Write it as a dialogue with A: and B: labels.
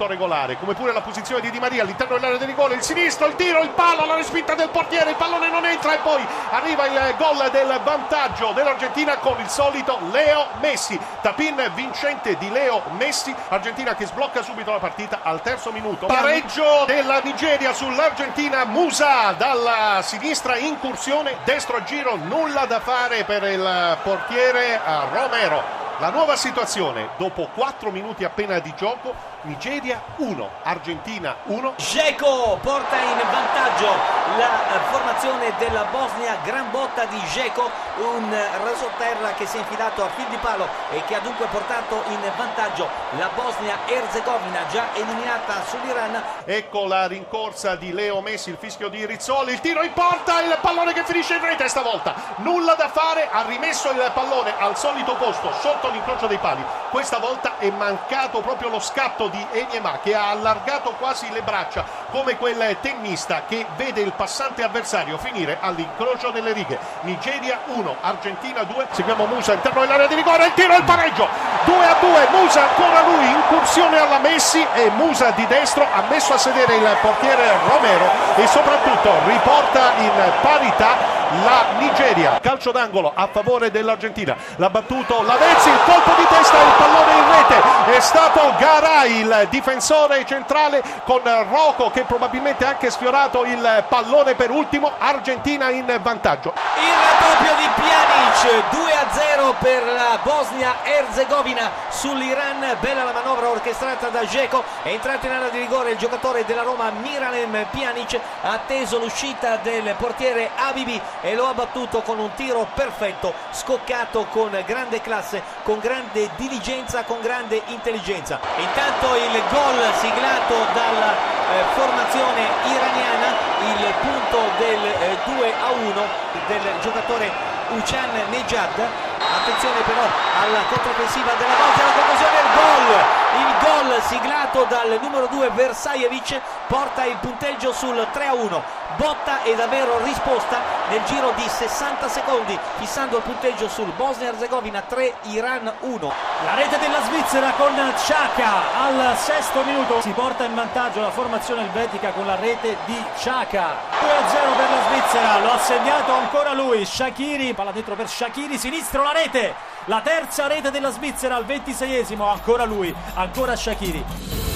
A: tutto regolare, come pure la posizione di Di Maria all'interno dell'area di rigore, il sinistro, il tiro, il palo, la respinta del portiere, il pallone non entra e poi arriva il gol del vantaggio dell'Argentina con il solito Leo Messi. Tapin vincente di Leo Messi, Argentina che sblocca subito la partita al terzo minuto. Pareggio della Nigeria sull'Argentina, Musa dalla sinistra incursione, destro giro, nulla da fare per il portiere Romero. La nuova situazione, dopo 4 minuti appena di gioco, Nigeria 1, Argentina 1.
B: Geco porta in vantaggio la formazione della Bosnia, gran botta di Geco, un rasoterra che si è infilato a fil di palo e che ha dunque portato in vantaggio la Bosnia-Erzegovina già eliminata sull'Iran.
A: Ecco la rincorsa di Leo Messi, il fischio di Rizzoli, il tiro in porta, il pallone che finisce in rete stavolta. Nulla da fare, ha rimesso il pallone al solito posto sotto l'incrocio dei pali. Questa volta è mancato proprio lo scatto di Enyema che ha allargato quasi le braccia come quel tennista che vede il passante avversario finire all'incrocio delle righe. Nigeria 1, Argentina 2. Seguiamo Musa all'interno dell'area di rigore, il tiro e il pareggio. 2 a 2, Musa ancora lui, incursione alla Messi e Musa di destro ha messo a sedere il portiere Romero e soprattutto riporta in parità la Nigeria. Calcio d'angolo a favore dell'Argentina. L'ha battuto Lavezzi, il colpo di testa, il pallone in rete. È stato Garay il difensore centrale con Rocco che probabilmente ha anche sfiorato il pallone per ultimo. Argentina in vantaggio.
B: Il raddoppio di Pjanic 2 a 0 per la Bosnia-Herzegovina sull'Iran. Bella la manovra orchestrata da Geco. È entrato in area di rigore il giocatore della Roma Miralem Pjanic. Ha atteso l'uscita del portiere Abibi e lo ha battuto con un tiro perfetto, scoccato con grande classe, con grande diligenza, con grande intelligenza. Intanto il gol siglato dalla eh, formazione iraniana, il punto del eh, 2 a 1 del giocatore Uchan Nejad. Attenzione però alla controffensiva della Bosnia, la conclusione del gol. Il gol siglato dal numero 2 Versajevic porta il punteggio sul 3 a 1 botta e davvero risposta nel giro di 60 secondi fissando il punteggio sul Bosnia-Herzegovina 3 Iran 1
C: la rete della Svizzera con Ciaca al sesto minuto. Si porta in vantaggio la formazione elvetica con la rete di Ciaca 2-0 per la Svizzera. Lo ha segnato ancora lui Shakiri palla dentro per Shakiri sinistro la rete. La terza rete della Svizzera al ventiseiesimo ancora lui ancora Shakiri